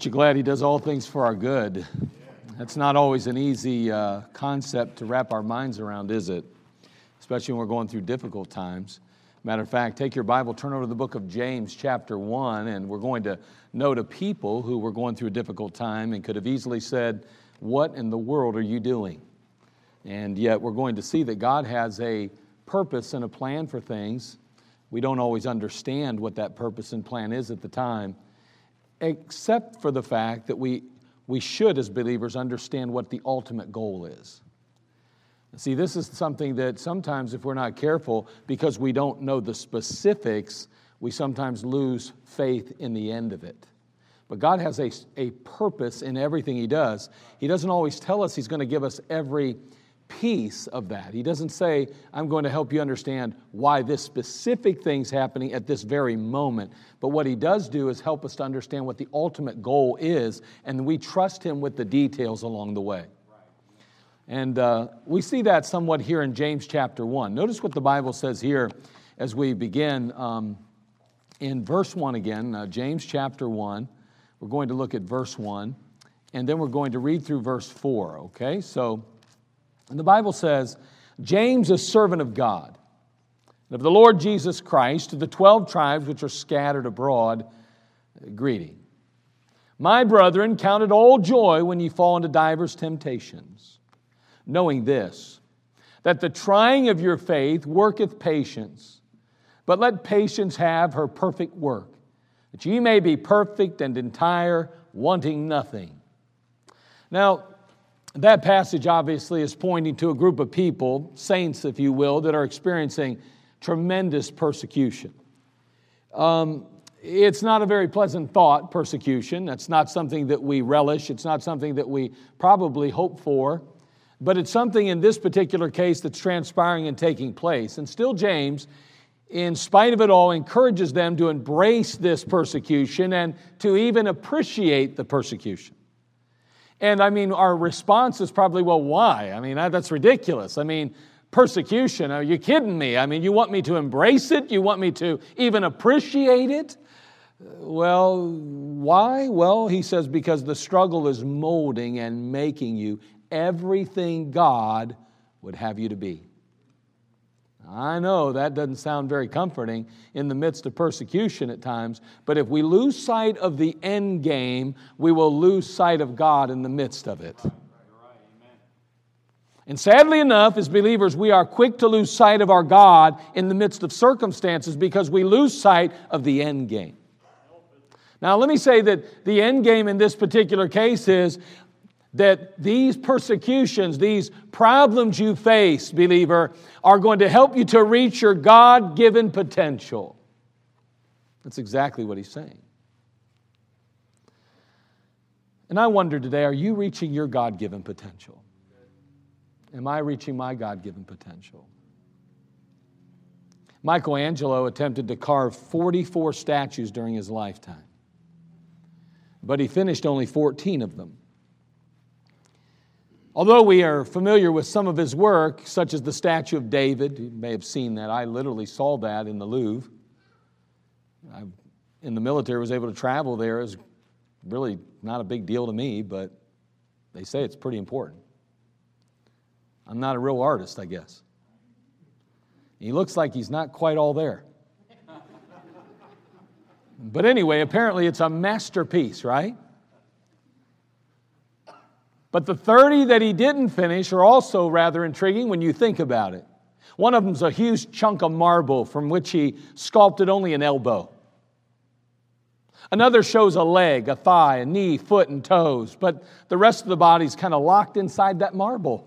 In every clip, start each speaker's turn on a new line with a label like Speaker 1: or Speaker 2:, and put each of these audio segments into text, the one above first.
Speaker 1: Aren't you glad He does all things for our good? That's not always an easy uh, concept to wrap our minds around, is it? Especially when we're going through difficult times. Matter of fact, take your Bible, turn over to the book of James, chapter 1, and we're going to note a people who were going through a difficult time and could have easily said, What in the world are you doing? And yet we're going to see that God has a purpose and a plan for things. We don't always understand what that purpose and plan is at the time except for the fact that we, we should, as believers, understand what the ultimate goal is. See, this is something that sometimes, if we're not careful, because we don't know the specifics, we sometimes lose faith in the end of it. But God has a, a purpose in everything He does. He doesn't always tell us He's going to give us every piece of that. He doesn't say, I'm going to help you understand why this specific thing's happening at this very moment. But what he does do is help us to understand what the ultimate goal is, and we trust him with the details along the way. And uh, we see that somewhat here in James chapter 1. Notice what the Bible says here as we begin um, in verse 1 again, uh, James chapter 1. We're going to look at verse 1, and then we're going to read through verse 4, okay? So, and the Bible says, James, a servant of God, and of the Lord Jesus Christ, to the 12 tribes which are scattered abroad, greeting. My brethren, count it all joy when ye fall into divers temptations, knowing this, that the trying of your faith worketh patience. But let patience have her perfect work, that ye may be perfect and entire, wanting nothing. Now, that passage obviously is pointing to a group of people, saints, if you will, that are experiencing tremendous persecution. Um, it's not a very pleasant thought, persecution. That's not something that we relish. It's not something that we probably hope for. But it's something in this particular case that's transpiring and taking place. And still, James, in spite of it all, encourages them to embrace this persecution and to even appreciate the persecution. And I mean, our response is probably, well, why? I mean, that's ridiculous. I mean, persecution, are you kidding me? I mean, you want me to embrace it? You want me to even appreciate it? Well, why? Well, he says, because the struggle is molding and making you everything God would have you to be. I know that doesn't sound very comforting in the midst of persecution at times, but if we lose sight of the end game, we will lose sight of God in the midst of it. And sadly enough, as believers, we are quick to lose sight of our God in the midst of circumstances because we lose sight of the end game. Now, let me say that the end game in this particular case is that these persecutions, these problems you face, believer, are going to help you to reach your God given potential. That's exactly what he's saying. And I wonder today are you reaching your God given potential? Am I reaching my God given potential? Michelangelo attempted to carve 44 statues during his lifetime, but he finished only 14 of them. Although we are familiar with some of his work, such as the statue of David, you may have seen that. I literally saw that in the Louvre. I, in the military, was able to travel there. It really not a big deal to me, but they say it's pretty important. I'm not a real artist, I guess. He looks like he's not quite all there. But anyway, apparently it's a masterpiece, right? But the 30 that he didn't finish are also rather intriguing when you think about it. One of them's a huge chunk of marble from which he sculpted only an elbow. Another shows a leg, a thigh, a knee, foot, and toes, but the rest of the body's kind of locked inside that marble.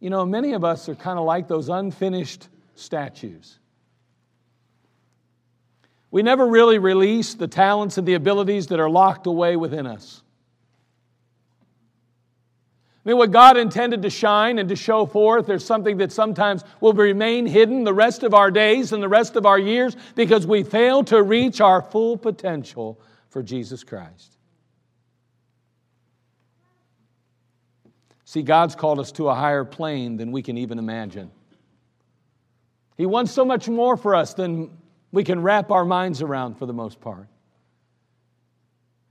Speaker 1: You know, many of us are kind of like those unfinished statues. We never really release the talents and the abilities that are locked away within us. I mean, what God intended to shine and to show forth, there's something that sometimes will remain hidden the rest of our days and the rest of our years because we fail to reach our full potential for Jesus Christ. See, God's called us to a higher plane than we can even imagine. He wants so much more for us than we can wrap our minds around for the most part.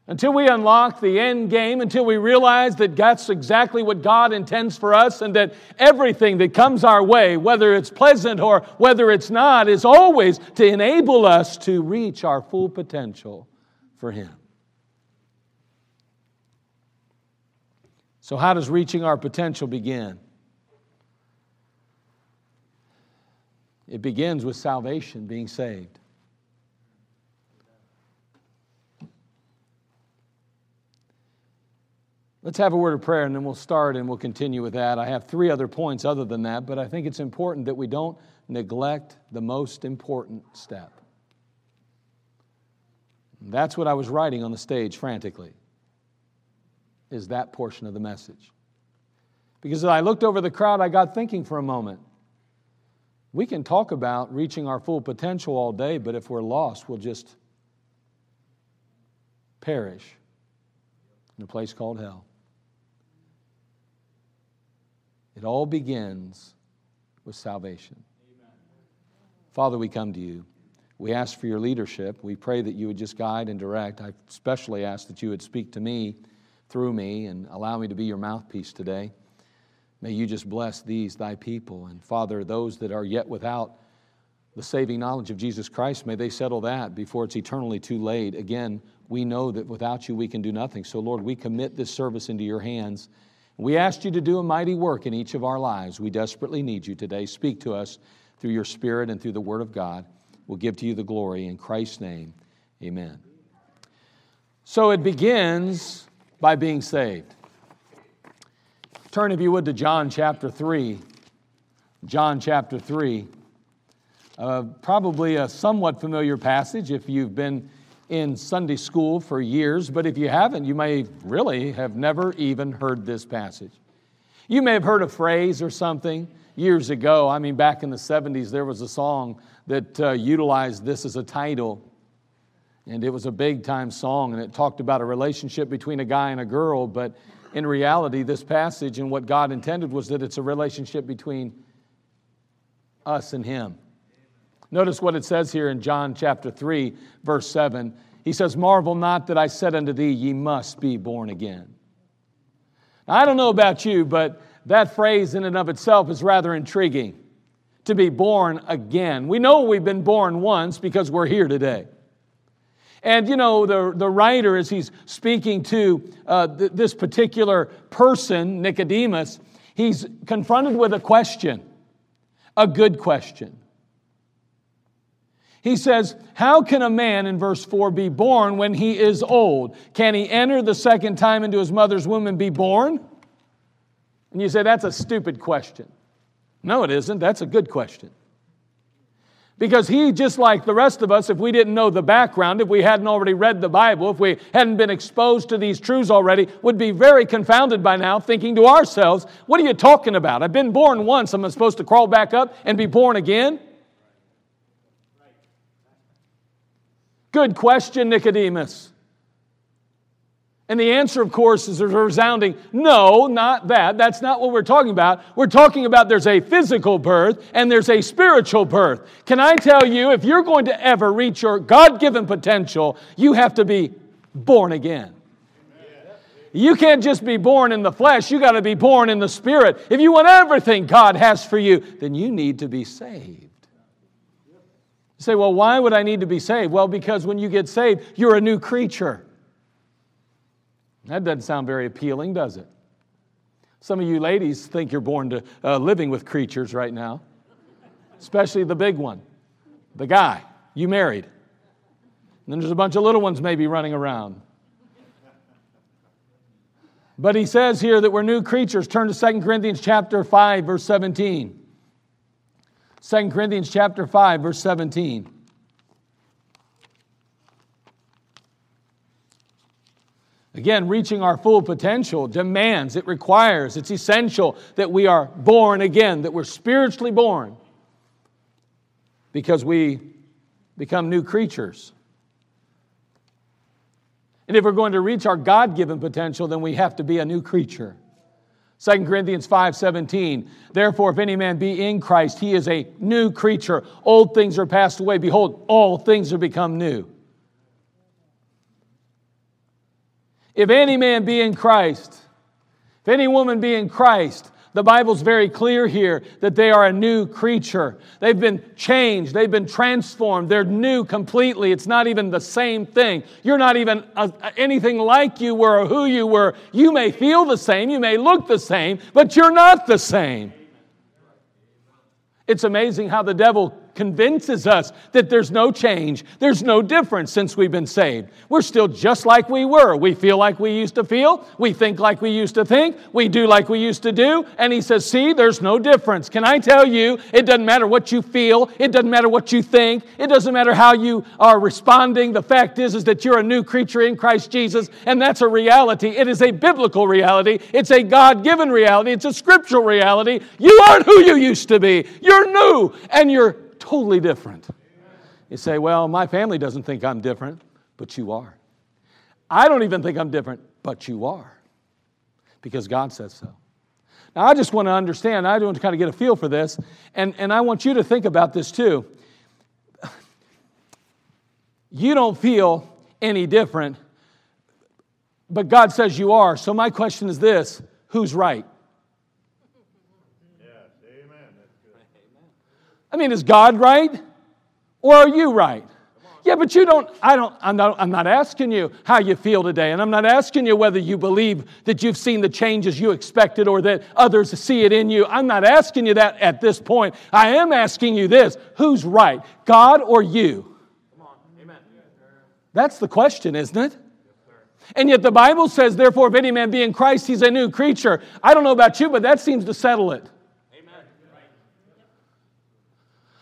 Speaker 1: Until we unlock the end game, until we realize that that's exactly what God intends for us, and that everything that comes our way, whether it's pleasant or whether it's not, is always to enable us to reach our full potential for Him. So, how does reaching our potential begin? It begins with salvation, being saved. Let's have a word of prayer and then we'll start and we'll continue with that. I have three other points other than that, but I think it's important that we don't neglect the most important step. That's what I was writing on the stage frantically, is that portion of the message. Because as I looked over the crowd, I got thinking for a moment. We can talk about reaching our full potential all day, but if we're lost, we'll just perish in a place called hell. It all begins with salvation. Father, we come to you. We ask for your leadership. We pray that you would just guide and direct. I especially ask that you would speak to me through me and allow me to be your mouthpiece today. May you just bless these, thy people. And Father, those that are yet without the saving knowledge of Jesus Christ, may they settle that before it's eternally too late. Again, we know that without you we can do nothing. So, Lord, we commit this service into your hands. We ask you to do a mighty work in each of our lives. We desperately need you today. Speak to us through your Spirit and through the Word of God. We'll give to you the glory. In Christ's name, amen. So it begins by being saved. Turn, if you would, to John chapter 3. John chapter 3. Uh, probably a somewhat familiar passage if you've been in Sunday school for years, but if you haven't, you may really have never even heard this passage. You may have heard a phrase or something years ago. I mean, back in the 70s, there was a song that uh, utilized this as a title. And it was a big time song, and it talked about a relationship between a guy and a girl, but in reality, this passage and what God intended was that it's a relationship between us and Him. Notice what it says here in John chapter 3, verse 7. He says, Marvel not that I said unto thee, Ye must be born again. Now, I don't know about you, but That phrase, in and of itself, is rather intriguing to be born again. We know we've been born once because we're here today. And you know, the, the writer, as he's speaking to uh, th- this particular person, Nicodemus, he's confronted with a question, a good question. He says, How can a man, in verse 4, be born when he is old? Can he enter the second time into his mother's womb and be born? And you say, That's a stupid question. No, it isn't. That's a good question. Because he, just like the rest of us, if we didn't know the background, if we hadn't already read the Bible, if we hadn't been exposed to these truths already, would be very confounded by now, thinking to ourselves, What are you talking about? I've been born once. I'm I supposed to crawl back up and be born again? Good question, Nicodemus. And the answer, of course, is a resounding no, not that. That's not what we're talking about. We're talking about there's a physical birth and there's a spiritual birth. Can I tell you, if you're going to ever reach your God given potential, you have to be born again. You can't just be born in the flesh, you got to be born in the spirit. If you want everything God has for you, then you need to be saved. Say, well, why would I need to be saved? Well, because when you get saved, you're a new creature. That doesn't sound very appealing, does it? Some of you ladies think you're born to uh, living with creatures right now, especially the big one, the guy you married. And then there's a bunch of little ones maybe running around. But he says here that we're new creatures. Turn to 2 Corinthians chapter 5 verse 17. 2 Corinthians chapter 5 verse 17. Again, reaching our full potential demands, it requires, it's essential that we are born again, that we're spiritually born. Because we become new creatures. And if we're going to reach our God given potential, then we have to be a new creature. 2 Corinthians 5:17 Therefore if any man be in Christ he is a new creature. Old things are passed away. Behold all things are become new If any man be in Christ if any woman be in Christ the Bible's very clear here that they are a new creature. They've been changed, they've been transformed, they're new completely. It's not even the same thing. You're not even a, anything like you were or who you were. You may feel the same, you may look the same, but you're not the same. It's amazing how the devil convinces us that there's no change, there's no difference since we've been saved. We're still just like we were. We feel like we used to feel, we think like we used to think, we do like we used to do. And he says, See, there's no difference. Can I tell you, it doesn't matter what you feel, it doesn't matter what you think, it doesn't matter how you are responding. The fact is, is that you're a new creature in Christ Jesus, and that's a reality. It is a biblical reality, it's a God given reality, it's a scriptural reality. You aren't who you used to be, you're new, and you're totally different. You say, well, my family doesn't think I'm different, but you are. I don't even think I'm different, but you are, because God says so. Now, I just want to understand, I want to kind of get a feel for this, and, and I want you to think about this too. You don't feel any different, but God says you are. So, my question is this who's right? I mean, is God right? Or are you right? Yeah, but you don't, I don't, I'm not, I'm not asking you how you feel today, and I'm not asking you whether you believe that you've seen the changes you expected or that others see it in you. I'm not asking you that at this point. I am asking you this who's right, God or you? Amen. That's the question, isn't it? And yet the Bible says, therefore, if any man be in Christ, he's a new creature. I don't know about you, but that seems to settle it.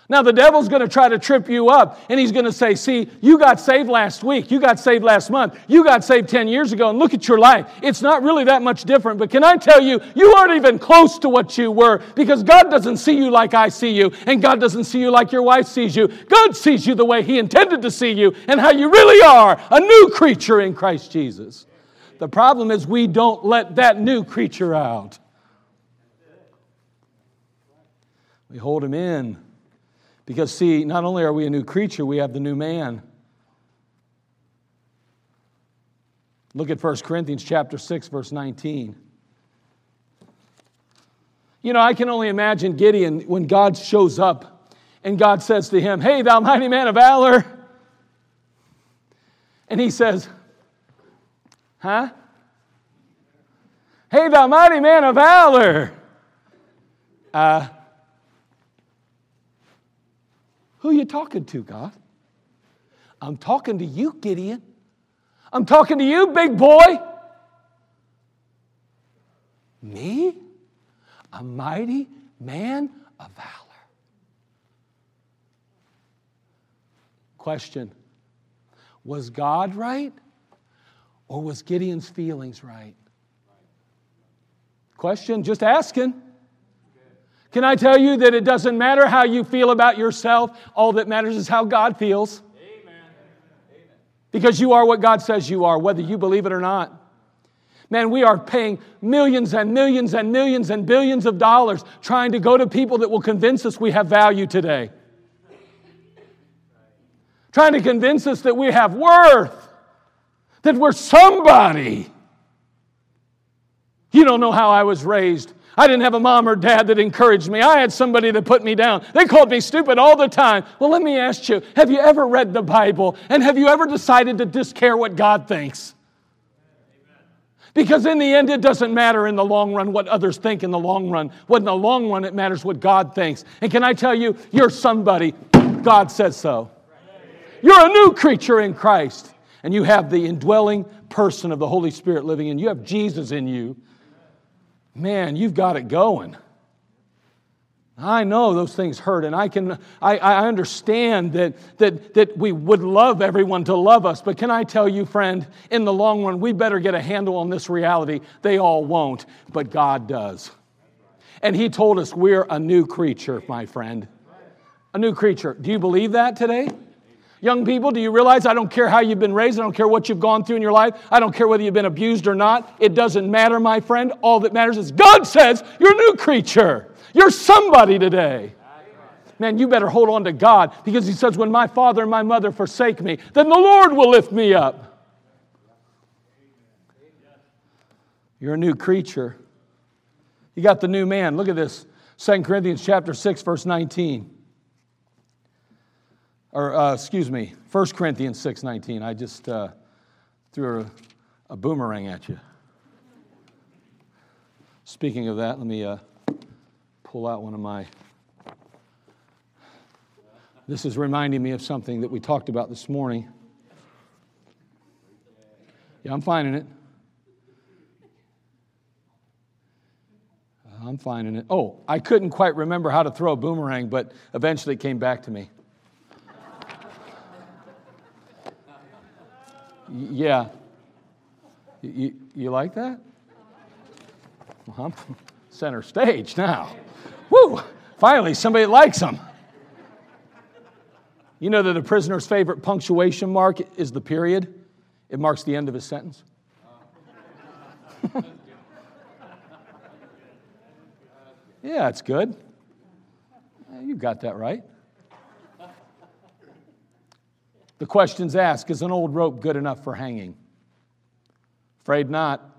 Speaker 1: Now, the devil's going to try to trip you up, and he's going to say, See, you got saved last week. You got saved last month. You got saved 10 years ago, and look at your life. It's not really that much different. But can I tell you, you aren't even close to what you were because God doesn't see you like I see you, and God doesn't see you like your wife sees you. God sees you the way He intended to see you and how you really are a new creature in Christ Jesus. The problem is, we don't let that new creature out, we hold Him in. Because, see, not only are we a new creature, we have the new man. Look at 1 Corinthians chapter 6, verse 19. You know, I can only imagine Gideon when God shows up and God says to him, Hey, thou mighty man of valor. And he says, Huh? Hey, thou mighty man of valor. Uh, who you talking to, God? I'm talking to you, Gideon. I'm talking to you, big boy. Me? A mighty man of valor. Question Was God right or was Gideon's feelings right? Question, just asking. Can I tell you that it doesn't matter how you feel about yourself? All that matters is how God feels. Because you are what God says you are, whether you believe it or not. Man, we are paying millions and millions and millions and billions of dollars trying to go to people that will convince us we have value today. Trying to convince us that we have worth, that we're somebody. You don't know how I was raised. I didn't have a mom or dad that encouraged me. I had somebody that put me down. They called me stupid all the time. Well, let me ask you have you ever read the Bible and have you ever decided to discare what God thinks? Because in the end, it doesn't matter in the long run what others think in the long run. What in the long run, it matters what God thinks. And can I tell you, you're somebody. God says so. You're a new creature in Christ. And you have the indwelling person of the Holy Spirit living in you. You have Jesus in you man, you've got it going. I know those things hurt, and I can I, I understand that, that, that we would love everyone to love us, but can I tell you, friend, in the long run, we better get a handle on this reality. They all won't, but God does. And He told us we're a new creature, my friend. A new creature. Do you believe that today? Young people, do you realize I don't care how you've been raised, I don't care what you've gone through in your life, I don't care whether you've been abused or not. It doesn't matter, my friend. All that matters is God says you're a new creature. You're somebody today. Man, you better hold on to God because He says, When my father and my mother forsake me, then the Lord will lift me up. You're a new creature. You got the new man. Look at this 2 Corinthians chapter 6, verse 19 or uh, excuse me, 1 Corinthians 6.19. I just uh, threw a, a, boomerang at you. Speaking of that, let me uh, pull out one of my. This is reminding me of something that we talked about this morning. Yeah, I'm finding it. I'm finding it. Oh, I couldn't quite remember how to throw a boomerang, but eventually it came back to me. Yeah. You, you like that? Well, I'm center stage now. Woo! Finally, somebody likes them. You know that a prisoner's favorite punctuation mark is the period, it marks the end of his sentence. yeah, it's good. You got that right. The question's asked Is an old rope good enough for hanging? Afraid not.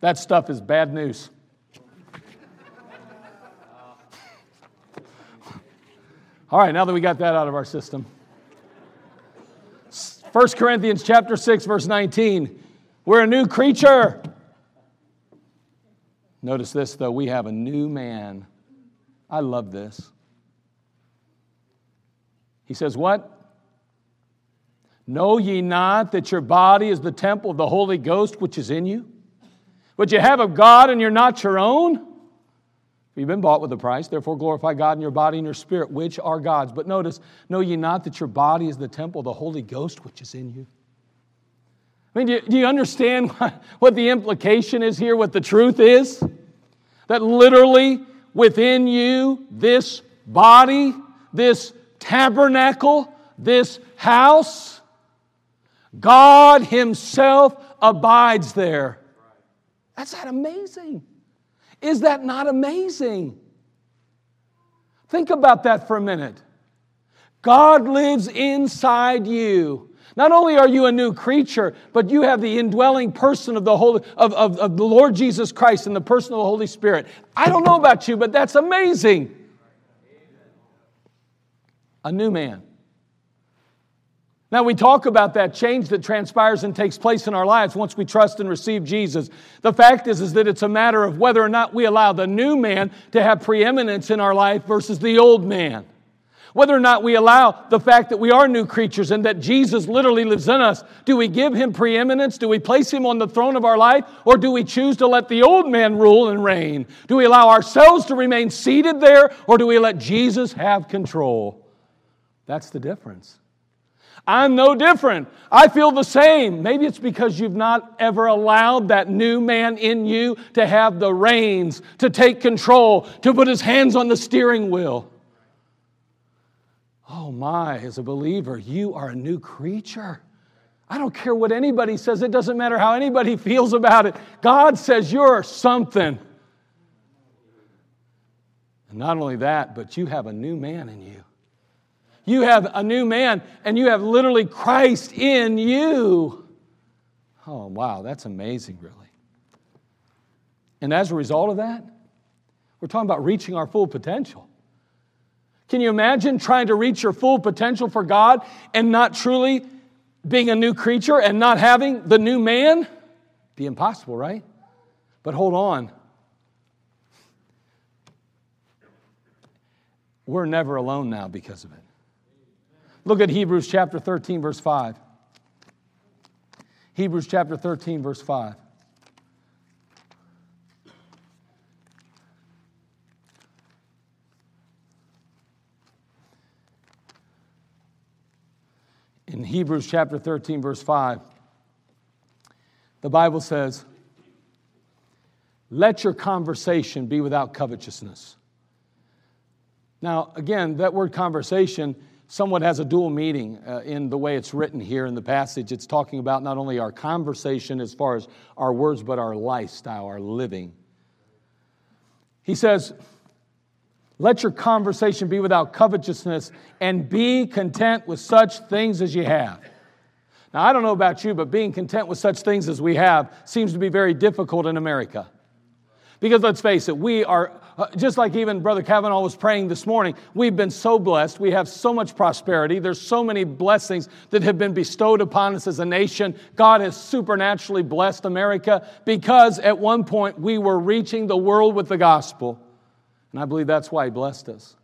Speaker 1: That stuff is bad news. All right, now that we got that out of our system. 1 Corinthians chapter 6 verse 19. We're a new creature. Notice this though, we have a new man. I love this. He says what? Know ye not that your body is the temple of the Holy Ghost which is in you? What you have of God and you're not your own? You've been bought with a price, therefore glorify God in your body and your spirit, which are God's. But notice, know ye not that your body is the temple of the Holy Ghost which is in you? I mean, do you, do you understand what the implication is here, what the truth is? That literally within you, this body, this tabernacle, this house, God Himself abides there. That's that amazing. Is that not amazing? Think about that for a minute. God lives inside you. Not only are you a new creature, but you have the indwelling person of the Holy of, of, of the Lord Jesus Christ and the person of the Holy Spirit. I don't know about you, but that's amazing. A new man. Now, we talk about that change that transpires and takes place in our lives once we trust and receive Jesus. The fact is, is that it's a matter of whether or not we allow the new man to have preeminence in our life versus the old man. Whether or not we allow the fact that we are new creatures and that Jesus literally lives in us, do we give him preeminence? Do we place him on the throne of our life? Or do we choose to let the old man rule and reign? Do we allow ourselves to remain seated there? Or do we let Jesus have control? That's the difference. I'm no different. I feel the same. Maybe it's because you've not ever allowed that new man in you to have the reins, to take control, to put his hands on the steering wheel. Oh my, as a believer, you are a new creature. I don't care what anybody says, it doesn't matter how anybody feels about it. God says you're something. And not only that, but you have a new man in you. You have a new man, and you have literally Christ in you. Oh, wow, that's amazing, really. And as a result of that, we're talking about reaching our full potential. Can you imagine trying to reach your full potential for God and not truly being a new creature and not having the new man? Be impossible, right? But hold on. We're never alone now because of it. Look at Hebrews chapter 13, verse 5. Hebrews chapter 13, verse 5. In Hebrews chapter 13, verse 5, the Bible says, Let your conversation be without covetousness. Now, again, that word conversation somewhat has a dual meaning uh, in the way it's written here in the passage. It's talking about not only our conversation as far as our words, but our lifestyle, our living. He says, Let your conversation be without covetousness and be content with such things as you have. Now, I don't know about you, but being content with such things as we have seems to be very difficult in America. Because let's face it, we are, uh, just like even Brother Kavanaugh was praying this morning, we've been so blessed. We have so much prosperity. There's so many blessings that have been bestowed upon us as a nation. God has supernaturally blessed America because at one point we were reaching the world with the gospel. And I believe that's why He blessed us.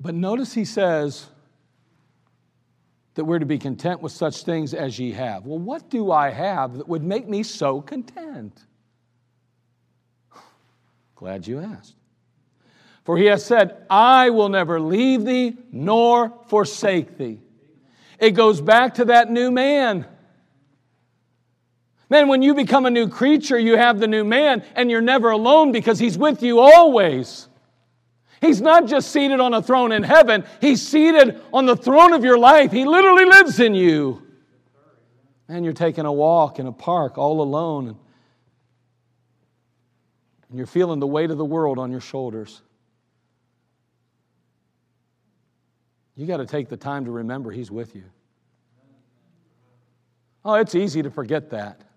Speaker 1: But notice He says, that we're to be content with such things as ye have. Well, what do I have that would make me so content? Glad you asked. For he has said, I will never leave thee nor forsake thee. It goes back to that new man. Man, when you become a new creature, you have the new man, and you're never alone because he's with you always. He's not just seated on a throne in heaven, He's seated on the throne of your life. He literally lives in you. And you're taking a walk in a park all alone, and you're feeling the weight of the world on your shoulders. You got to take the time to remember He's with you. Oh, it's easy to forget that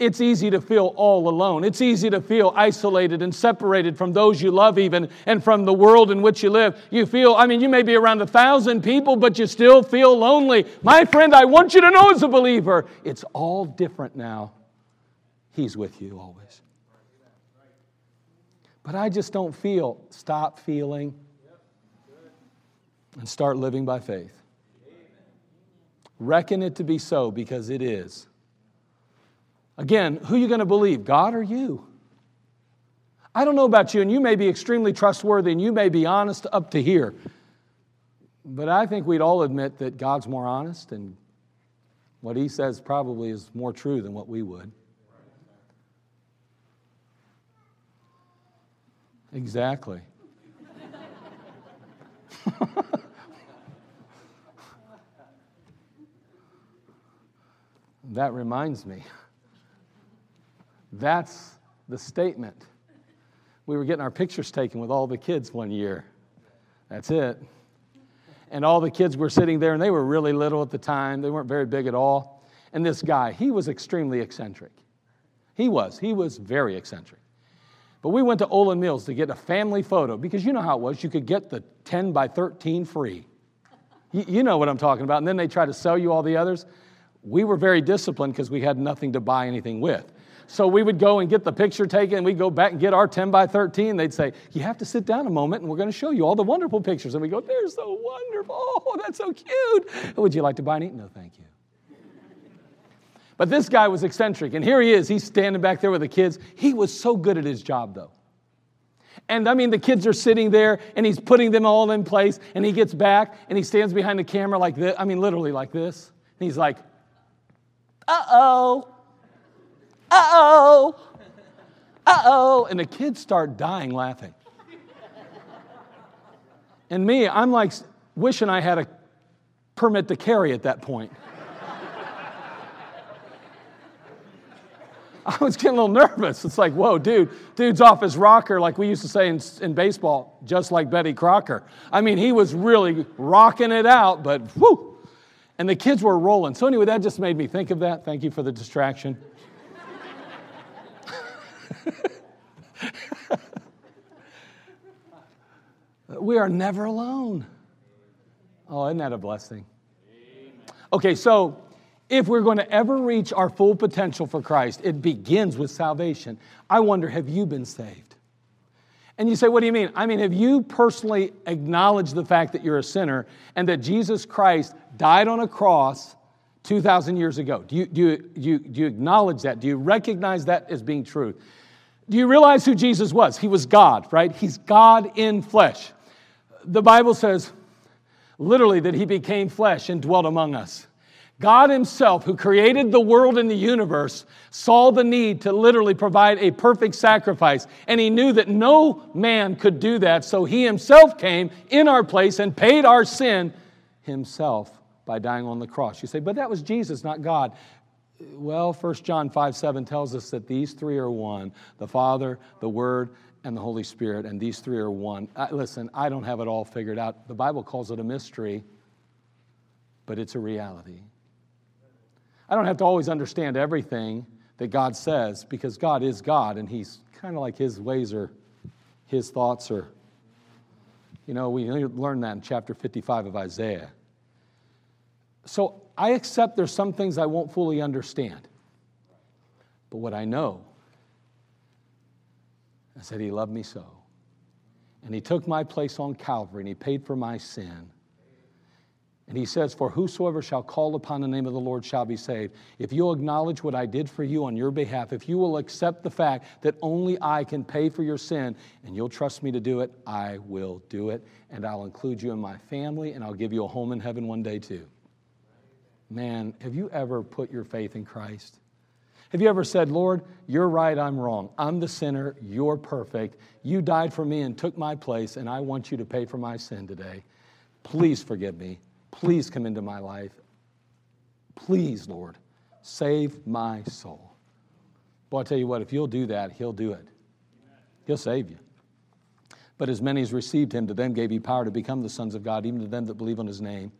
Speaker 1: it's easy to feel all alone. It's easy to feel isolated and separated from those you love, even, and from the world in which you live. You feel, I mean, you may be around a thousand people, but you still feel lonely. My friend, I want you to know as a believer, it's all different now. He's with you always. But I just don't feel. Stop feeling and start living by faith. Reckon it to be so because it is. Again, who are you going to believe, God or you? I don't know about you, and you may be extremely trustworthy and you may be honest up to here. But I think we'd all admit that God's more honest and what he says probably is more true than what we would. Exactly. that reminds me. That's the statement. We were getting our pictures taken with all the kids one year. That's it. and all the kids were sitting there, and they were really little at the time. They weren't very big at all. And this guy, he was extremely eccentric. He was. He was very eccentric. But we went to Olan Mills to get a family photo because you know how it was. You could get the 10 by 13 free. You, know what I'm talking about. And then they try to sell you all the others. We were very disciplined because we had nothing to buy anything with. So we would go and get the picture taken, and we'd go back and get our 10 by 13. They'd say, You have to sit down a moment, and we're going to show you all the wonderful pictures. And we go, They're so wonderful. Oh, that's so cute. Would you like to buy any? No, thank you. But this guy was eccentric, and here he is. He's standing back there with the kids. He was so good at his job, though. And I mean, the kids are sitting there, and he's putting them all in place, and he gets back, and he stands behind the camera like this. I mean, literally like this. And he's like, uh oh, uh oh, uh oh. And the kids start dying laughing. And me, I'm like wishing I had a permit to carry at that point. I was getting a little nervous. It's like, whoa, dude, dude's off his rocker, like we used to say in, in baseball, just like Betty Crocker. I mean, he was really rocking it out, but whoo, and the kids were rolling. So, anyway, that just made me think of that. Thank you for the distraction. we are never alone. Oh, isn't that a blessing? Okay, so if we're going to ever reach our full potential for Christ, it begins with salvation. I wonder, have you been saved? And you say, what do you mean? I mean, have you personally acknowledged the fact that you're a sinner and that Jesus Christ died on a cross 2,000 years ago? Do you, do, you, do, you, do you acknowledge that? Do you recognize that as being true? Do you realize who Jesus was? He was God, right? He's God in flesh. The Bible says literally that he became flesh and dwelt among us. God Himself, who created the world and the universe, saw the need to literally provide a perfect sacrifice. And He knew that no man could do that, so He Himself came in our place and paid our sin Himself by dying on the cross. You say, but that was Jesus, not God. Well, 1 John 5 7 tells us that these three are one the Father, the Word, and the Holy Spirit, and these three are one. I, listen, I don't have it all figured out. The Bible calls it a mystery, but it's a reality. I don't have to always understand everything that God says because God is God and He's kind of like His ways are, His thoughts are. You know, we learned that in chapter 55 of Isaiah. So I accept there's some things I won't fully understand. But what I know, I said, He loved me so. And He took my place on Calvary and He paid for my sin. And he says, For whosoever shall call upon the name of the Lord shall be saved. If you'll acknowledge what I did for you on your behalf, if you will accept the fact that only I can pay for your sin, and you'll trust me to do it, I will do it. And I'll include you in my family, and I'll give you a home in heaven one day too. Man, have you ever put your faith in Christ? Have you ever said, Lord, you're right, I'm wrong. I'm the sinner, you're perfect. You died for me and took my place, and I want you to pay for my sin today. Please forgive me. Please come into my life. Please, Lord, save my soul. Boy, I tell you what, if you'll do that, He'll do it. He'll save you. But as many as received Him, to them gave He power to become the sons of God, even to them that believe on His name.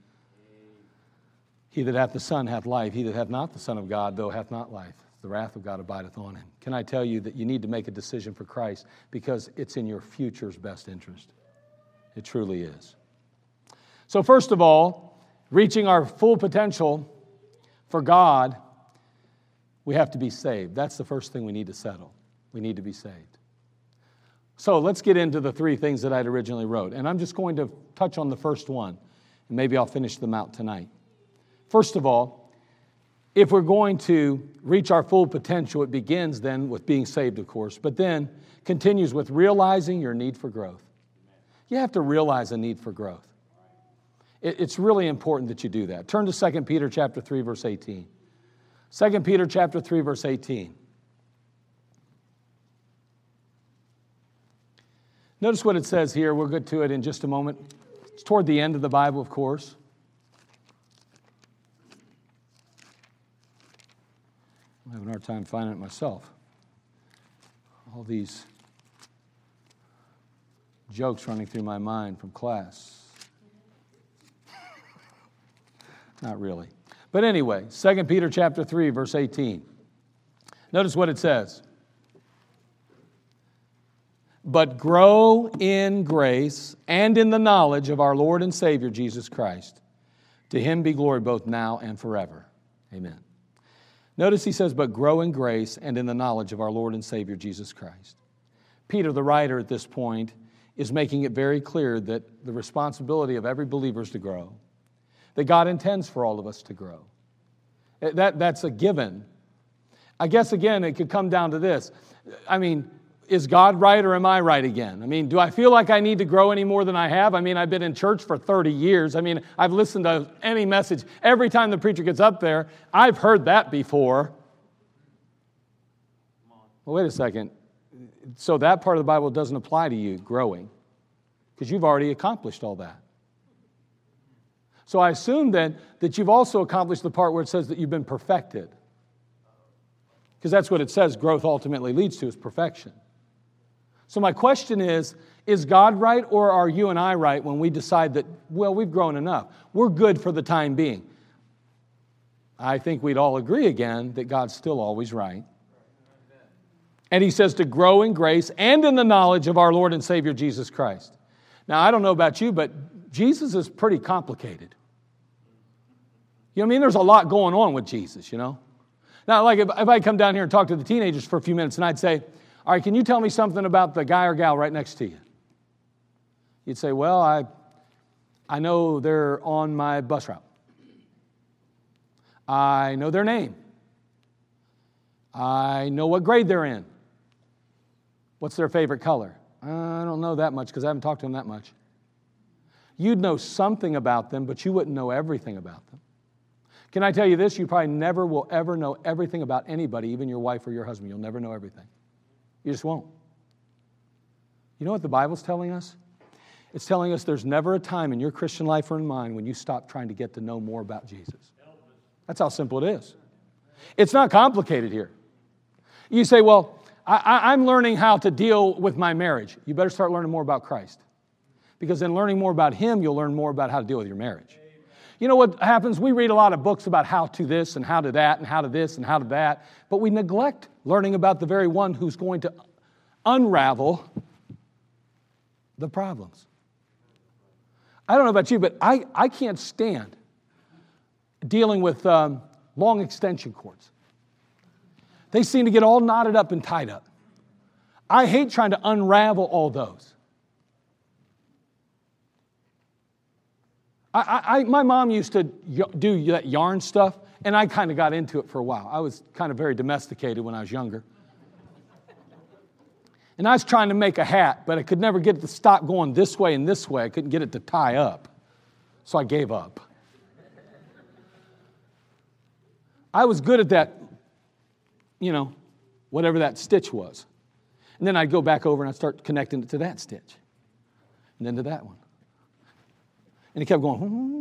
Speaker 1: He that hath the Son hath life. He that hath not the Son of God, though hath not life. The wrath of God abideth on him. Can I tell you that you need to make a decision for Christ because it's in your future's best interest? It truly is. So, first of all, reaching our full potential for God, we have to be saved. That's the first thing we need to settle. We need to be saved. So, let's get into the three things that I'd originally wrote. And I'm just going to touch on the first one, and maybe I'll finish them out tonight. First of all, if we're going to reach our full potential, it begins then with being saved, of course, but then continues with realizing your need for growth. You have to realize a need for growth. It's really important that you do that. Turn to 2 Peter chapter 3 verse 18. 2 Peter chapter 3 verse 18. Notice what it says here. We'll get to it in just a moment. It's toward the end of the Bible, of course. I'm having a hard time finding it myself. All these jokes running through my mind from class. Not really. But anyway, 2 Peter chapter 3 verse 18. Notice what it says. But grow in grace and in the knowledge of our Lord and Savior Jesus Christ. To him be glory both now and forever. Amen. Notice he says, but grow in grace and in the knowledge of our Lord and Savior Jesus Christ. Peter, the writer at this point, is making it very clear that the responsibility of every believer is to grow, that God intends for all of us to grow. That, that's a given. I guess, again, it could come down to this. I mean, is God right or am I right again? I mean, do I feel like I need to grow any more than I have? I mean, I've been in church for 30 years. I mean, I've listened to any message. Every time the preacher gets up there, I've heard that before. Well, wait a second. So that part of the Bible doesn't apply to you, growing, because you've already accomplished all that. So I assume then that you've also accomplished the part where it says that you've been perfected. Because that's what it says growth ultimately leads to is perfection. So, my question is Is God right or are you and I right when we decide that, well, we've grown enough? We're good for the time being. I think we'd all agree again that God's still always right. And he says to grow in grace and in the knowledge of our Lord and Savior Jesus Christ. Now, I don't know about you, but Jesus is pretty complicated. You know what I mean? There's a lot going on with Jesus, you know? Now, like if, if I come down here and talk to the teenagers for a few minutes and I'd say, all right, can you tell me something about the guy or gal right next to you? You'd say, Well, I, I know they're on my bus route. I know their name. I know what grade they're in. What's their favorite color? I don't know that much because I haven't talked to them that much. You'd know something about them, but you wouldn't know everything about them. Can I tell you this? You probably never will ever know everything about anybody, even your wife or your husband. You'll never know everything. You just won't. You know what the Bible's telling us? It's telling us there's never a time in your Christian life or in mine when you stop trying to get to know more about Jesus. That's how simple it is. It's not complicated here. You say, well, I, am learning how to deal with my marriage. You better start learning more about Christ. Because in learning more about Him, you'll learn more about how to deal with your marriage. You know what happens? We read a lot of books about how to this and how to that and how to this and how to that, but we neglect learning about the very one who's going to unravel the problems. I don't know about you, but I, I can't stand dealing with um, long extension cords. They seem to get all knotted up and tied up. I hate trying to unravel all those. I, I, my mom used to do that yarn stuff, and I kind of got into it for a while. I was kind of very domesticated when I was younger. And I was trying to make a hat, but I could never get it to stop going this way and this way. I couldn't get it to tie up. So I gave up. I was good at that, you know, whatever that stitch was. And then I'd go back over and I'd start connecting it to that stitch, and then to that one. And he kept going, hmm.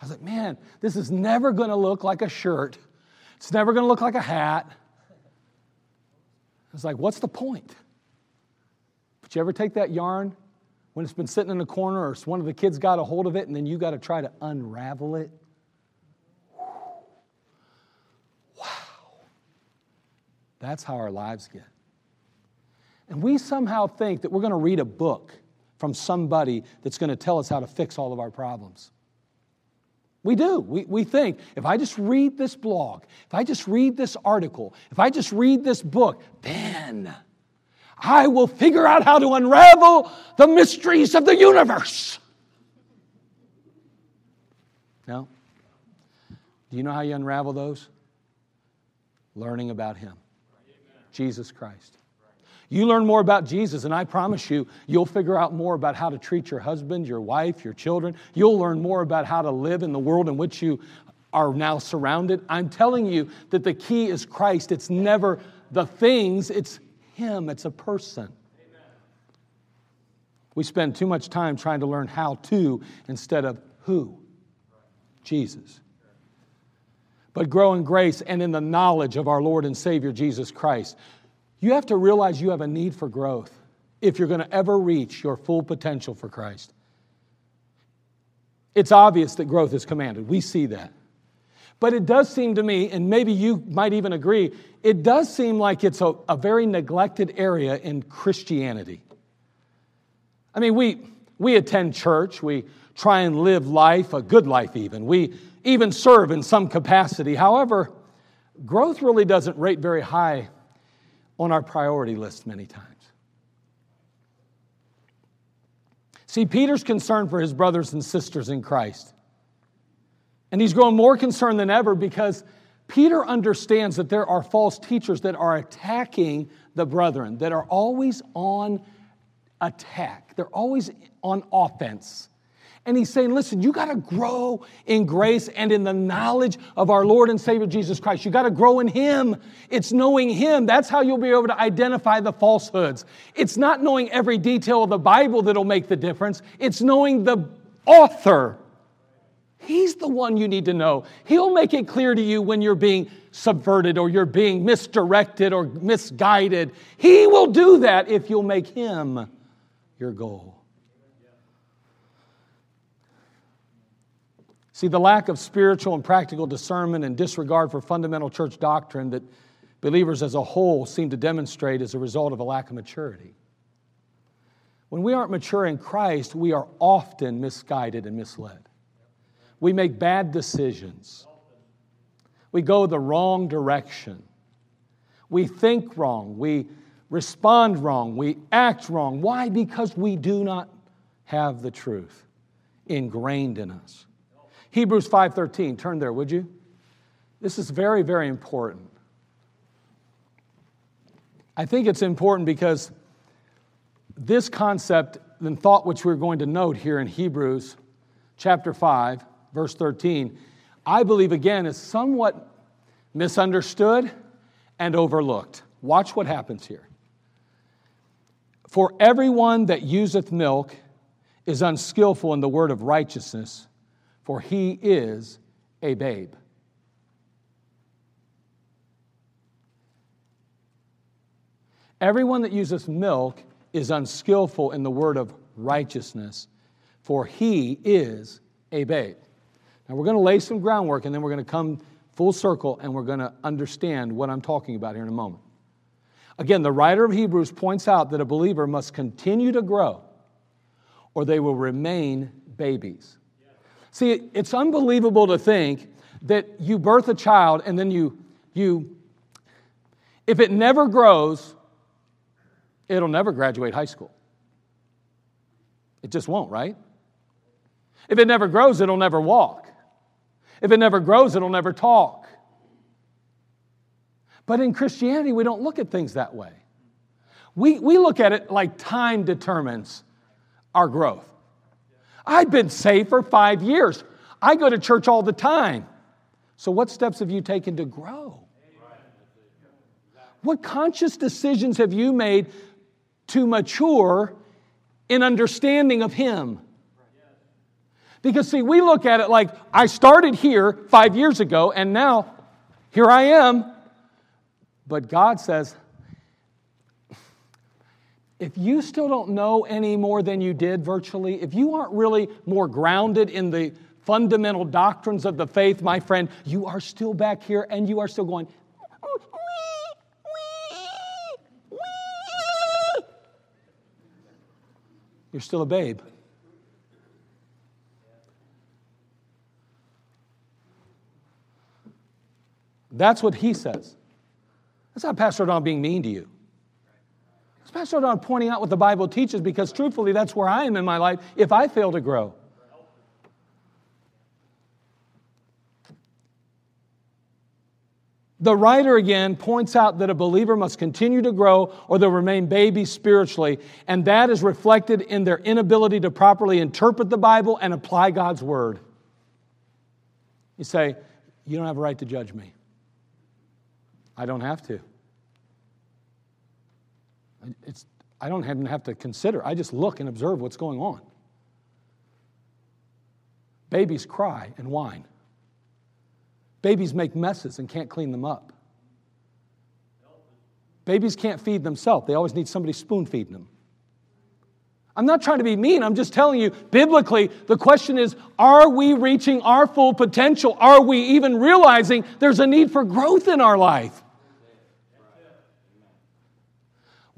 Speaker 1: I was like, man, this is never going to look like a shirt. It's never going to look like a hat. I was like, what's the point? But you ever take that yarn when it's been sitting in the corner or one of the kids got a hold of it and then you got to try to unravel it? Wow. That's how our lives get. And we somehow think that we're going to read a book from somebody that's going to tell us how to fix all of our problems. We do. We, we think if I just read this blog, if I just read this article, if I just read this book, then I will figure out how to unravel the mysteries of the universe. No? Do you know how you unravel those? Learning about Him, Jesus Christ. You learn more about Jesus, and I promise you, you'll figure out more about how to treat your husband, your wife, your children. You'll learn more about how to live in the world in which you are now surrounded. I'm telling you that the key is Christ. It's never the things, it's Him, it's a person. We spend too much time trying to learn how to instead of who Jesus. But grow in grace and in the knowledge of our Lord and Savior Jesus Christ. You have to realize you have a need for growth if you're going to ever reach your full potential for Christ. It's obvious that growth is commanded. We see that. But it does seem to me, and maybe you might even agree, it does seem like it's a, a very neglected area in Christianity. I mean, we, we attend church, we try and live life, a good life even. We even serve in some capacity. However, growth really doesn't rate very high on our priority list many times. See, Peter's concerned for his brothers and sisters in Christ. And he's grown more concerned than ever because Peter understands that there are false teachers that are attacking the brethren, that are always on attack, they're always on offense. And he's saying, listen, you got to grow in grace and in the knowledge of our Lord and Savior Jesus Christ. You got to grow in Him. It's knowing Him. That's how you'll be able to identify the falsehoods. It's not knowing every detail of the Bible that'll make the difference, it's knowing the author. He's the one you need to know. He'll make it clear to you when you're being subverted or you're being misdirected or misguided. He will do that if you'll make Him your goal. See, the lack of spiritual and practical discernment and disregard for fundamental church doctrine that believers as a whole seem to demonstrate is a result of a lack of maturity. When we aren't mature in Christ, we are often misguided and misled. We make bad decisions. We go the wrong direction. We think wrong. We respond wrong. We act wrong. Why? Because we do not have the truth ingrained in us. Hebrews 5:13. Turn there, would you? This is very very important. I think it's important because this concept and thought which we're going to note here in Hebrews chapter 5 verse 13 I believe again is somewhat misunderstood and overlooked. Watch what happens here. For everyone that useth milk is unskillful in the word of righteousness, for he is a babe. Everyone that uses milk is unskillful in the word of righteousness, for he is a babe. Now, we're going to lay some groundwork and then we're going to come full circle and we're going to understand what I'm talking about here in a moment. Again, the writer of Hebrews points out that a believer must continue to grow or they will remain babies. See, it's unbelievable to think that you birth a child and then you, you if it never grows, it'll never graduate high school. It just won't, right? If it never grows, it'll never walk. If it never grows, it'll never talk. But in Christianity, we don't look at things that way. We, we look at it like time determines our growth. I've been saved for five years. I go to church all the time. So, what steps have you taken to grow? What conscious decisions have you made to mature in understanding of Him? Because, see, we look at it like I started here five years ago, and now here I am. But God says, if you still don't know any more than you did virtually, if you aren't really more grounded in the fundamental doctrines of the faith, my friend, you are still back here and you are still going, You're still a babe. That's what he says. That's not Pastor Don being mean to you. Pastor Don pointing out what the Bible teaches because truthfully, that's where I am in my life if I fail to grow. The writer again points out that a believer must continue to grow or they'll remain babies spiritually, and that is reflected in their inability to properly interpret the Bible and apply God's word. You say, You don't have a right to judge me. I don't have to. It's, I don't even have to consider. I just look and observe what's going on. Babies cry and whine. Babies make messes and can't clean them up. Babies can't feed themselves, they always need somebody spoon feeding them. I'm not trying to be mean. I'm just telling you, biblically, the question is are we reaching our full potential? Are we even realizing there's a need for growth in our life?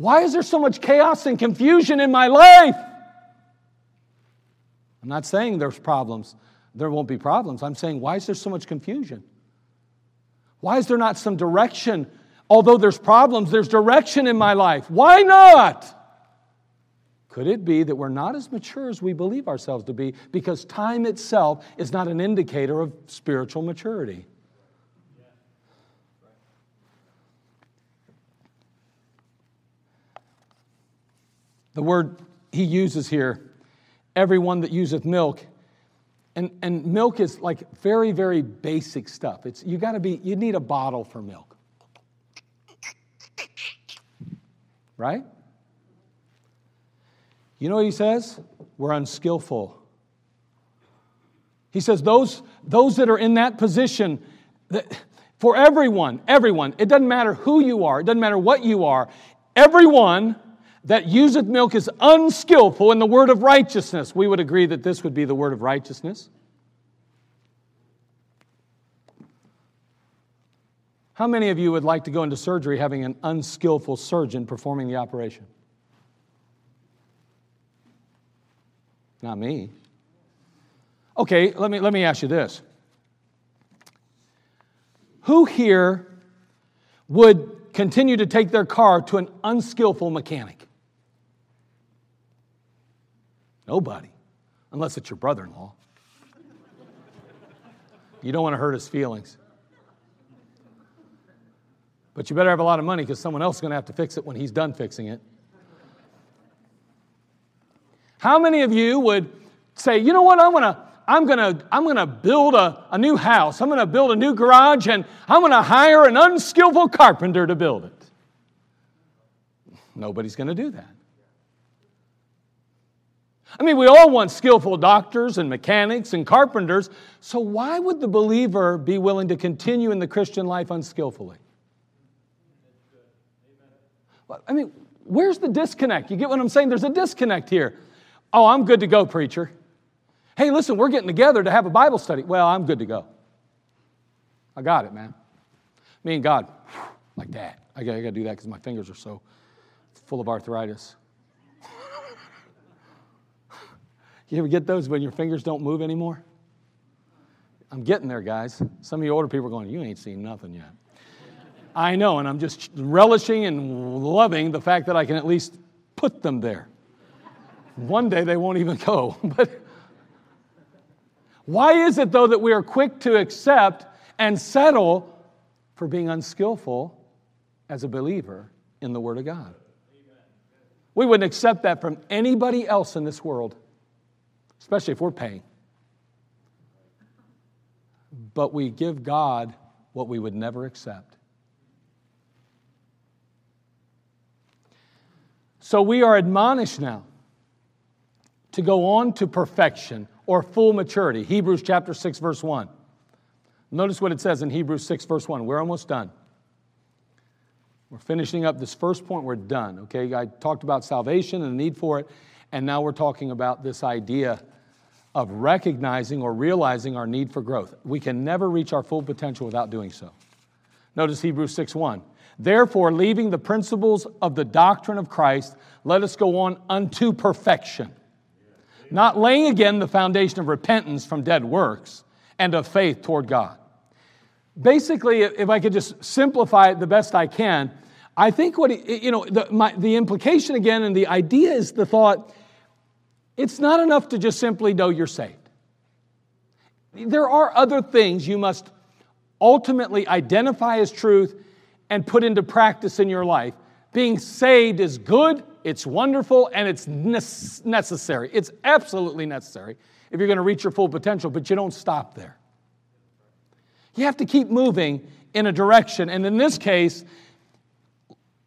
Speaker 1: Why is there so much chaos and confusion in my life? I'm not saying there's problems. There won't be problems. I'm saying, why is there so much confusion? Why is there not some direction? Although there's problems, there's direction in my life. Why not? Could it be that we're not as mature as we believe ourselves to be because time itself is not an indicator of spiritual maturity? The word he uses here, everyone that useth milk, and, and milk is like very, very basic stuff. It's you gotta be, you need a bottle for milk. Right? You know what he says? We're unskillful. He says those, those that are in that position, that, for everyone, everyone, it doesn't matter who you are, it doesn't matter what you are, everyone that useth milk is unskillful in the word of righteousness. We would agree that this would be the word of righteousness. How many of you would like to go into surgery having an unskillful surgeon performing the operation? Not me. Okay, let me, let me ask you this. Who here would continue to take their car to an unskillful mechanic? Nobody, unless it's your brother in law. You don't want to hurt his feelings. But you better have a lot of money because someone else is going to have to fix it when he's done fixing it. How many of you would say, you know what, I'm going to. I'm gonna, I'm gonna build a, a new house. I'm gonna build a new garage and I'm gonna hire an unskillful carpenter to build it. Nobody's gonna do that. I mean, we all want skillful doctors and mechanics and carpenters, so why would the believer be willing to continue in the Christian life unskillfully? I mean, where's the disconnect? You get what I'm saying? There's a disconnect here. Oh, I'm good to go, preacher. Hey, listen, we're getting together to have a Bible study. Well, I'm good to go. I got it, man. Me and God, like that. I got, I got to do that because my fingers are so full of arthritis. You ever get those when your fingers don't move anymore? I'm getting there, guys. Some of you older people are going, You ain't seen nothing yet. I know, and I'm just relishing and loving the fact that I can at least put them there. One day they won't even go. But why is it, though, that we are quick to accept and settle for being unskillful as a believer in the Word of God? We wouldn't accept that from anybody else in this world, especially if we're paying. But we give God what we would never accept. So we are admonished now to go on to perfection or full maturity. Hebrews chapter 6, verse 1. Notice what it says in Hebrews 6, verse 1. We're almost done. We're finishing up this first point, we're done. Okay, I talked about salvation and the need for it, and now we're talking about this idea of recognizing or realizing our need for growth. We can never reach our full potential without doing so. Notice Hebrews 6 1. Therefore, leaving the principles of the doctrine of Christ, let us go on unto perfection. Not laying again the foundation of repentance from dead works and of faith toward God. Basically, if I could just simplify it the best I can, I think what, you know, the, my, the implication again and the idea is the thought it's not enough to just simply know you're saved. There are other things you must ultimately identify as truth and put into practice in your life. Being saved is good, it's wonderful, and it's necessary. It's absolutely necessary if you're going to reach your full potential, but you don't stop there. You have to keep moving in a direction. And in this case,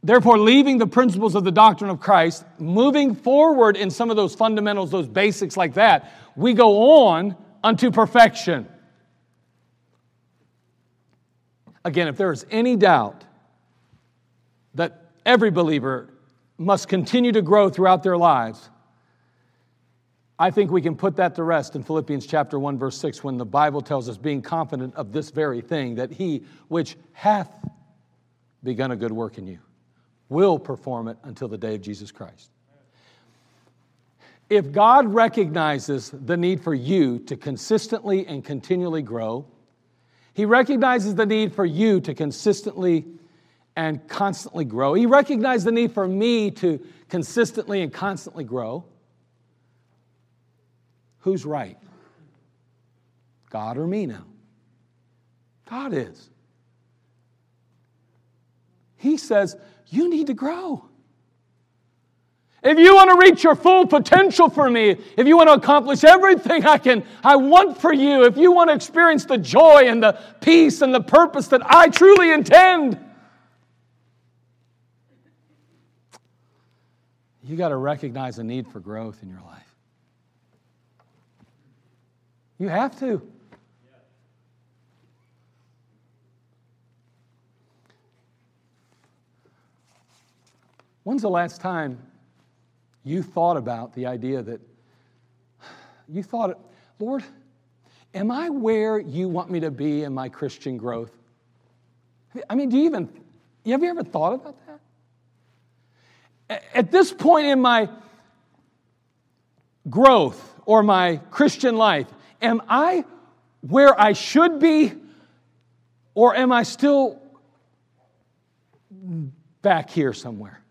Speaker 1: therefore, leaving the principles of the doctrine of Christ, moving forward in some of those fundamentals, those basics like that, we go on unto perfection. Again, if there is any doubt that every believer must continue to grow throughout their lives, I think we can put that to rest in Philippians chapter 1 verse 6 when the Bible tells us being confident of this very thing that he which hath begun a good work in you will perform it until the day of Jesus Christ. If God recognizes the need for you to consistently and continually grow, He recognizes the need for you to consistently and constantly grow. He recognized the need for me to consistently and constantly grow. Who's right? God or me now? God is. He says, You need to grow. If you want to reach your full potential for me, if you want to accomplish everything I can, I want for you, if you want to experience the joy and the peace and the purpose that I truly intend, you got to recognize the need for growth in your life. You have to. When's the last time you thought about the idea that you thought, Lord, am I where you want me to be in my Christian growth? I mean, do you even, have you ever thought about that? At this point in my growth or my Christian life, am I where I should be or am I still back here somewhere?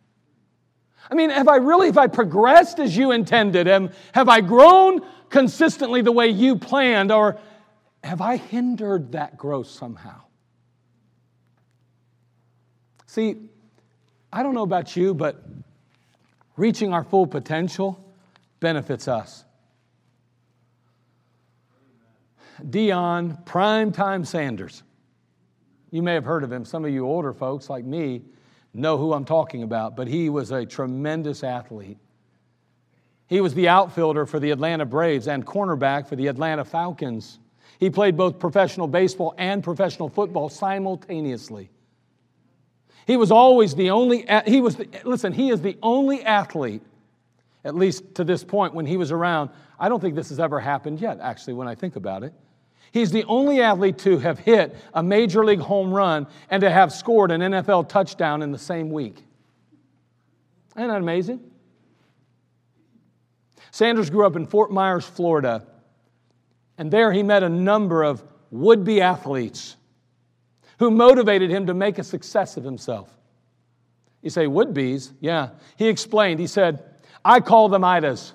Speaker 1: I mean, have I really, have I progressed as you intended? Am, have I grown consistently the way you planned? Or have I hindered that growth somehow? See, I don't know about you, but reaching our full potential benefits us. Deion Primetime Sanders. You may have heard of him. Some of you older folks like me know who I'm talking about, but he was a tremendous athlete. He was the outfielder for the Atlanta Braves and cornerback for the Atlanta Falcons. He played both professional baseball and professional football simultaneously. He was always the only, he was, the, listen, he is the only athlete, at least to this point when he was around. I don't think this has ever happened yet, actually, when I think about it. He's the only athlete to have hit a major league home run and to have scored an NFL touchdown in the same week. Isn't that amazing? Sanders grew up in Fort Myers, Florida, and there he met a number of would be athletes who motivated him to make a success of himself. You say, would be's? Yeah. He explained, he said, I call them Idas.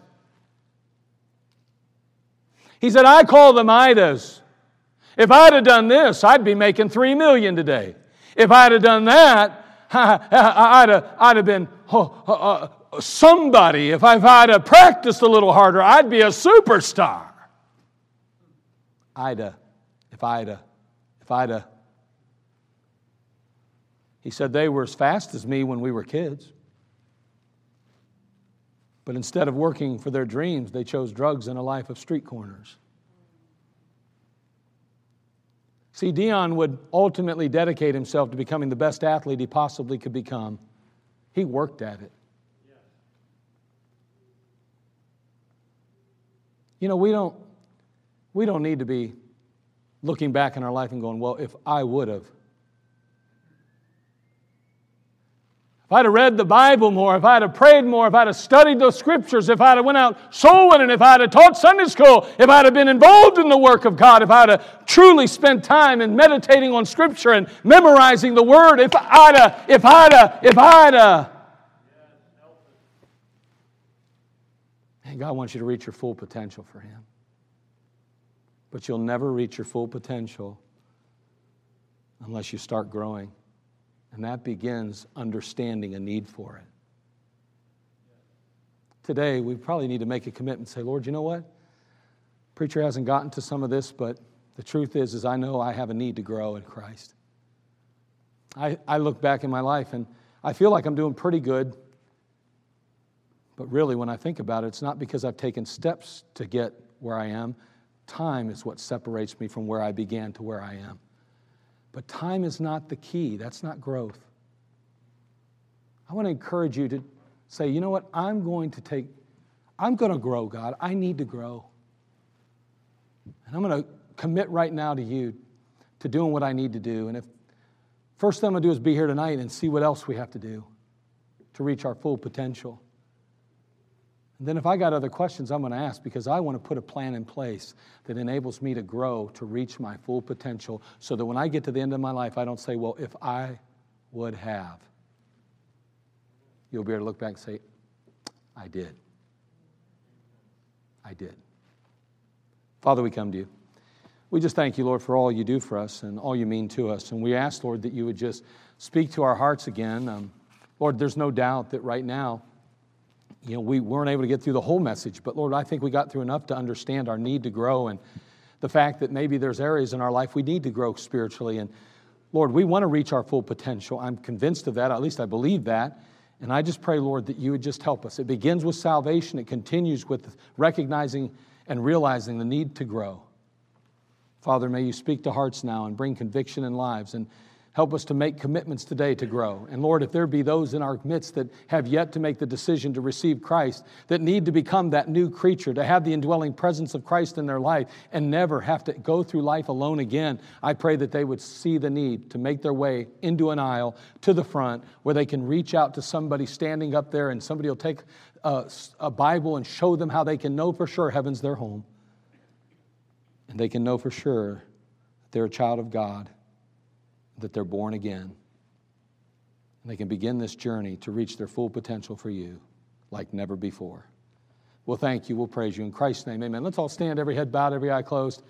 Speaker 1: He said, I call them Idas if I'd have done this, I'd be making three million today. If I'd have done that, I'd have, I'd have been oh, uh, somebody. If I'd have practiced a little harder, I'd be a superstar. I'd have, if I'd have, if I'd have. He said they were as fast as me when we were kids. But instead of working for their dreams, they chose drugs and a life of street corners. See, Deion would ultimately dedicate himself to becoming the best athlete he possibly could become. He worked at it. You know, we don't, we don't need to be looking back in our life and going, well, if I would have. If I'd have read the Bible more, if I'd have prayed more, if I'd have studied the scriptures, if I'd have went out soul winning, if I'd have taught Sunday school, if I'd have been involved in the work of God, if I'd have truly spent time in meditating on scripture and memorizing the word, if I'd have, if I'd have, if I'd have. And God wants you to reach your full potential for Him. But you'll never reach your full potential unless you start growing. And that begins understanding a need for it. Today, we probably need to make a commitment and say, Lord, you know what? Preacher hasn't gotten to some of this, but the truth is, is I know I have a need to grow in Christ. I, I look back in my life and I feel like I'm doing pretty good. But really, when I think about it, it's not because I've taken steps to get where I am. Time is what separates me from where I began to where I am. But time is not the key, that's not growth. I want to encourage you to say, you know what, I'm going to take, I'm going to grow, God. I need to grow. And I'm going to commit right now to you to doing what I need to do. And if first thing I'm going to do is be here tonight and see what else we have to do to reach our full potential. And then if I got other questions, I'm going to ask because I want to put a plan in place that enables me to grow to reach my full potential so that when I get to the end of my life, I don't say, well, if I would have. You'll be able to look back and say, I did. I did. Father, we come to you. We just thank you, Lord, for all you do for us and all you mean to us. And we ask, Lord, that you would just speak to our hearts again. Um, Lord, there's no doubt that right now, you know, we weren't able to get through the whole message, but Lord, I think we got through enough to understand our need to grow and the fact that maybe there's areas in our life we need to grow spiritually. And Lord, we want to reach our full potential. I'm convinced of that, at least I believe that. And I just pray, Lord, that you would just help us. It begins with salvation, it continues with recognizing and realizing the need to grow. Father, may you speak to hearts now and bring conviction in lives and help us to make commitments today to grow. And Lord, if there be those in our midst that have yet to make the decision to receive Christ, that need to become that new creature, to have the indwelling presence of Christ in their life and never have to go through life alone again, I pray that they would see the need to make their way into an aisle to the front where they can reach out to somebody standing up there and somebody will take a, a Bible and show them how they can know for sure heaven's their home and they can know for sure that they're a child of God, that they're born again. And they can begin this journey to reach their full potential for you like never before. Well, thank you. We'll praise you. In Christ's name, amen. Let's all stand, every head bowed, every eye closed.